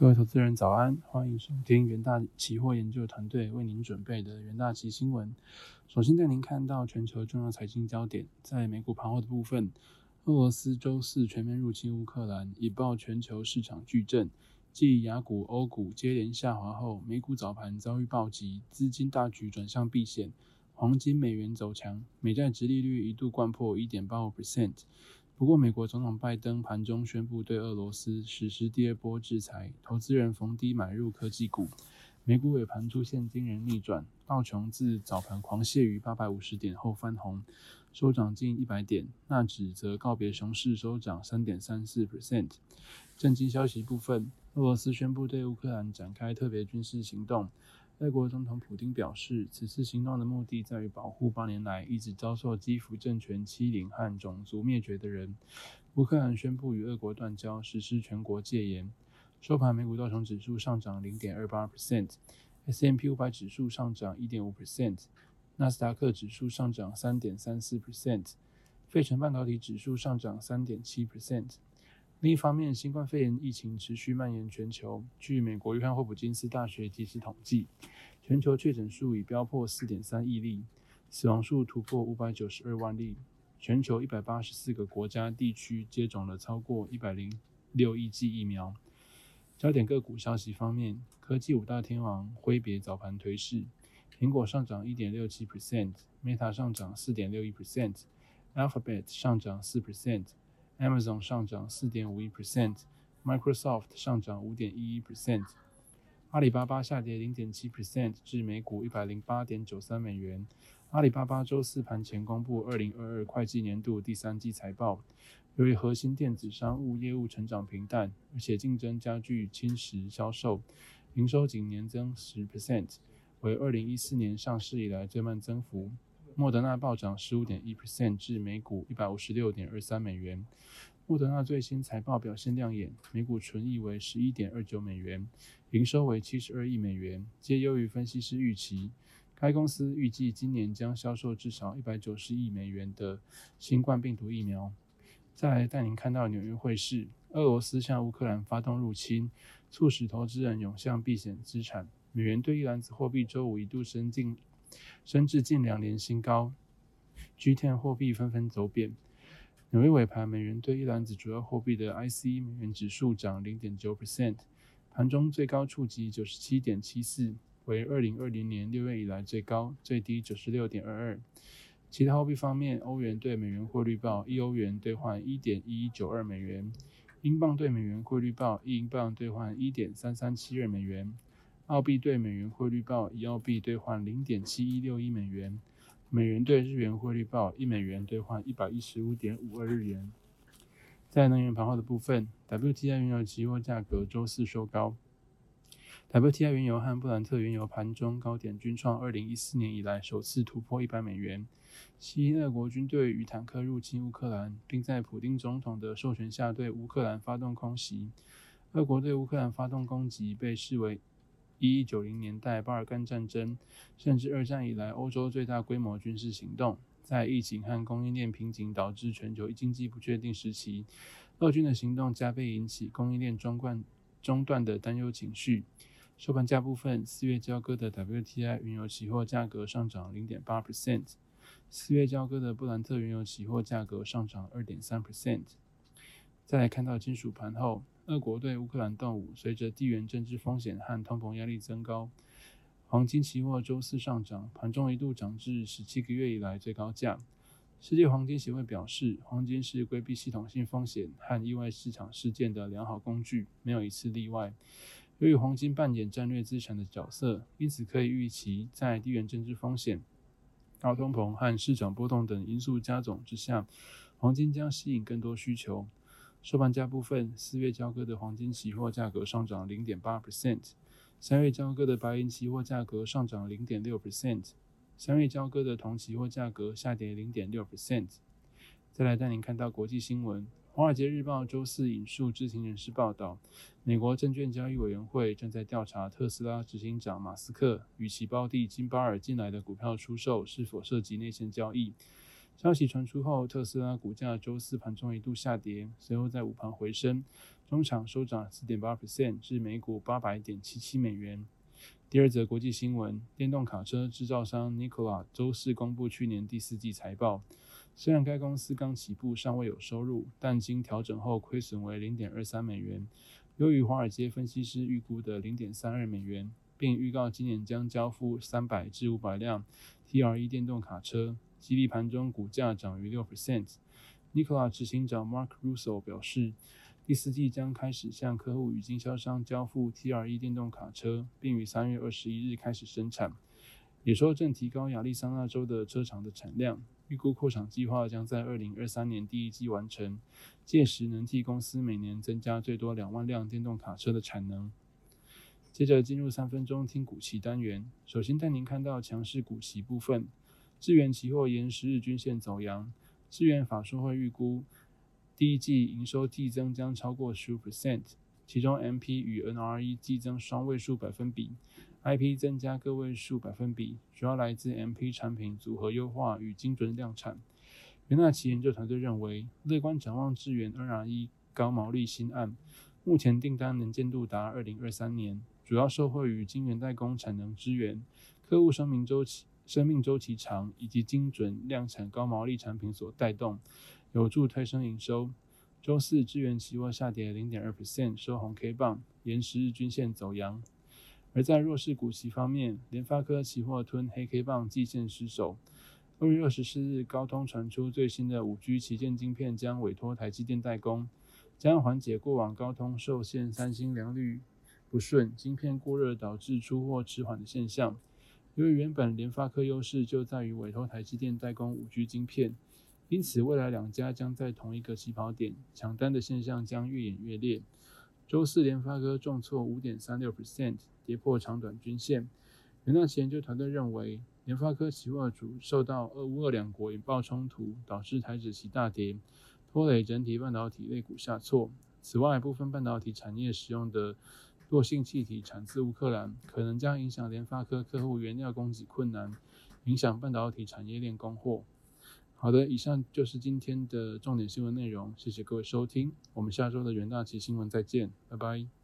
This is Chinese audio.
各位投资人早安，欢迎收听元大期货研究团队为您准备的元大期新闻。首先带您看到全球重要财经焦点，在美股盘后的部分，俄罗斯周四全面入侵乌克兰，引爆全球市场巨震。继雅股、欧股接连下滑后，美股早盘遭遇暴击，资金大举转向避险，黄金、美元走强，美债殖利率一度灌破一点八五 percent。不过，美国总统拜登盘中宣布对俄罗斯实施第二波制裁，投资人逢低买入科技股。美股尾盘出现惊人逆转，道琼自早盘狂泻于八百五十点后翻红，收涨近一百点；纳指则告别熊市，收涨三点三四 percent。震惊消息部分，俄罗斯宣布对乌克兰展开特别军事行动。俄国总统普京表示，此次行动的目的在于保护八年来一直遭受基辅政权欺凌和种族灭绝的人。乌克兰宣布与俄国断交，实施全国戒严。收盘，美股道琼指数上涨零点二八 percent，S M P 五百指数上涨一点五 percent，纳斯达克指数上涨三点三四 percent，费城半导体指数上涨三点七 percent。另一方面，新冠肺炎疫情持续蔓延全球。据美国约翰霍普金斯大学及时统计，全球确诊数已飙破4.3亿例，死亡数突破592万例。全球184个国家地区接种了超过106亿剂疫苗。焦点个股消息方面，科技五大天王挥别早盘颓势，苹果上涨 1.67%，Meta 上涨 4.61%，Alphabet 上涨4%。Amazon 上涨四点五一 percent，Microsoft 上涨五点一一 percent，阿里巴巴下跌零点七 percent 至每股一百零八点九三美元。阿里巴巴周四盘前公布二零二二会计年度第三季财报，由于核心电子商务业务成长平淡，而且竞争加剧侵蚀销售，营收仅年增十 percent，为二零一四年上市以来最慢增幅。莫德纳暴涨十五点一 percent 至每股一百五十六点二三美元。莫德纳最新财报表现亮眼，每股纯益为十一点二九美元，营收为七十二亿美元，皆优于分析师预期。该公司预计今年将销售至少一百九十亿美元的新冠病毒疫苗。再来带您看到纽约汇市，俄罗斯向乌克兰发动入侵，促使投资人涌向避险资产。美元对一篮子货币周五一度升近。升至近两年新高，G10 货币纷纷走贬。纽约尾盘，美元对一篮子主要货币的 ICE 美元指数涨零点九 percent，盘中最高触及九十七点七四，为二零二零年六月以来最高，最低九十六点二二。其他货币方面，欧元对美元汇率报一欧元兑换一点一一九二美元，英镑对美元汇率报一英镑兑换一点三三七二美元。澳币对美元汇率报一澳币兑换零点七一六一美元，美元对日元汇率报一美元兑换一百一十五点五二日元。在能源盘后的部分，WTI 原油期货价格周四收高，WTI 原油和布兰特原油盘中高点均创二零一四年以来首次突破一百美元。西俄国军队与坦克入侵乌克兰，并在普丁总统的授权下对乌克兰发动空袭。俄国对乌克兰发动攻击被视为。一一九零年代巴尔干战争，甚至二战以来欧洲最大规模军事行动，在疫情和供应链瓶颈导致全球经济不确定时期，俄军的行动加倍引起供应链中断中断的担忧情绪。收盘价部分，四月交割的 WTI 原油期货价格上涨零点八 percent，四月交割的布兰特原油期货价格上涨二点三 percent。再来看到金属盘后。俄国对乌克兰动武，随着地缘政治风险和通膨压力增高，黄金期货周四上涨，盘中一度涨至十七个月以来最高价。世界黄金协会表示，黄金是规避系统性风险和意外市场事件的良好工具，没有一次例外。由于黄金扮演战略资产的角色，因此可以预期，在地缘政治风险、高通膨和市场波动等因素加总之下，黄金将吸引更多需求。收盘价部分，四月交割的黄金期货价格上涨零点八 percent，三月交割的白银期货价格上涨零点六 percent，三月交割的铜期货价格下跌零点六 percent。再来带您看到国际新闻，《华尔街日报》周四引述知情人士报道，美国证券交易委员会正在调查特斯拉执行长马斯克与其胞弟金巴尔进来的股票出售是否涉及内线交易。消息传出后，特斯拉股价周四盘中一度下跌，随后在午盘回升，中场收涨四点八 percent 至每股八百点七七美元。第二则国际新闻，电动卡车制造商 Nikola 周四公布去年第四季财报。虽然该公司刚起步，尚未有收入，但经调整后亏损为零点二三美元，优于华尔街分析师预估的零点三二美元，并预告今年将交付三百至五百辆 T-R-E 电动卡车，激励盘中股价涨逾六 percent。Nikola 执行长 Mark Russo 表示，第四季将开始向客户与经销商交付 T-R-E 电动卡车，并于三月二十一日开始生产。也说正提高亚利桑那州的车厂的产量。预估扩厂计划将在二零二三年第一季完成，届时能替公司每年增加最多两万辆电动卡车的产能。接着进入三分钟听股期单元，首先带您看到强势股期部分，智源期货沿十日均线走阳，智源法说会预估第一季营收季增将超过十五 percent，其中 MP 与 NRE 季增双位数百分比。IP 增加个位数百分比，主要来自 MP 产品组合优化与精准量产。元纳奇研究团队认为，乐观展望智源 NRE 高毛利新案，目前订单能见度达二零二三年，主要受惠于晶圆代工产能支援、客户生命周期生命周期长以及精准量产高毛利产品所带动，有助推升营收。周四智源期货下跌零点二 percent，收红 K 棒，沿十日均线走阳。而在弱势股息方面，联发科期货吞黑 K 棒，季线失守。二月二十四日，高通传出最新的五 G 旗舰晶片将委托台积电代工，将缓解过往高通受限三星良率不顺、晶片过热导致出货迟缓的现象。由于原本联发科优势就在于委托台积电代工五 G 晶片，因此未来两家将在同一个起跑点，抢单的现象将越演越烈。周四，联发科重挫五点三六 percent。跌破长短均线。元大期研究团队认为，联发科期货主受到俄乌两国引爆冲突，导致台指期大跌，拖累整体半导体类股下挫。此外，部分半导体产业使用的惰性气体产自乌克兰，可能将影响联发科客户原料供给困难，影响半导体产业链供货。好的，以上就是今天的重点新闻内容，谢谢各位收听，我们下周的元大旗新闻再见，拜拜。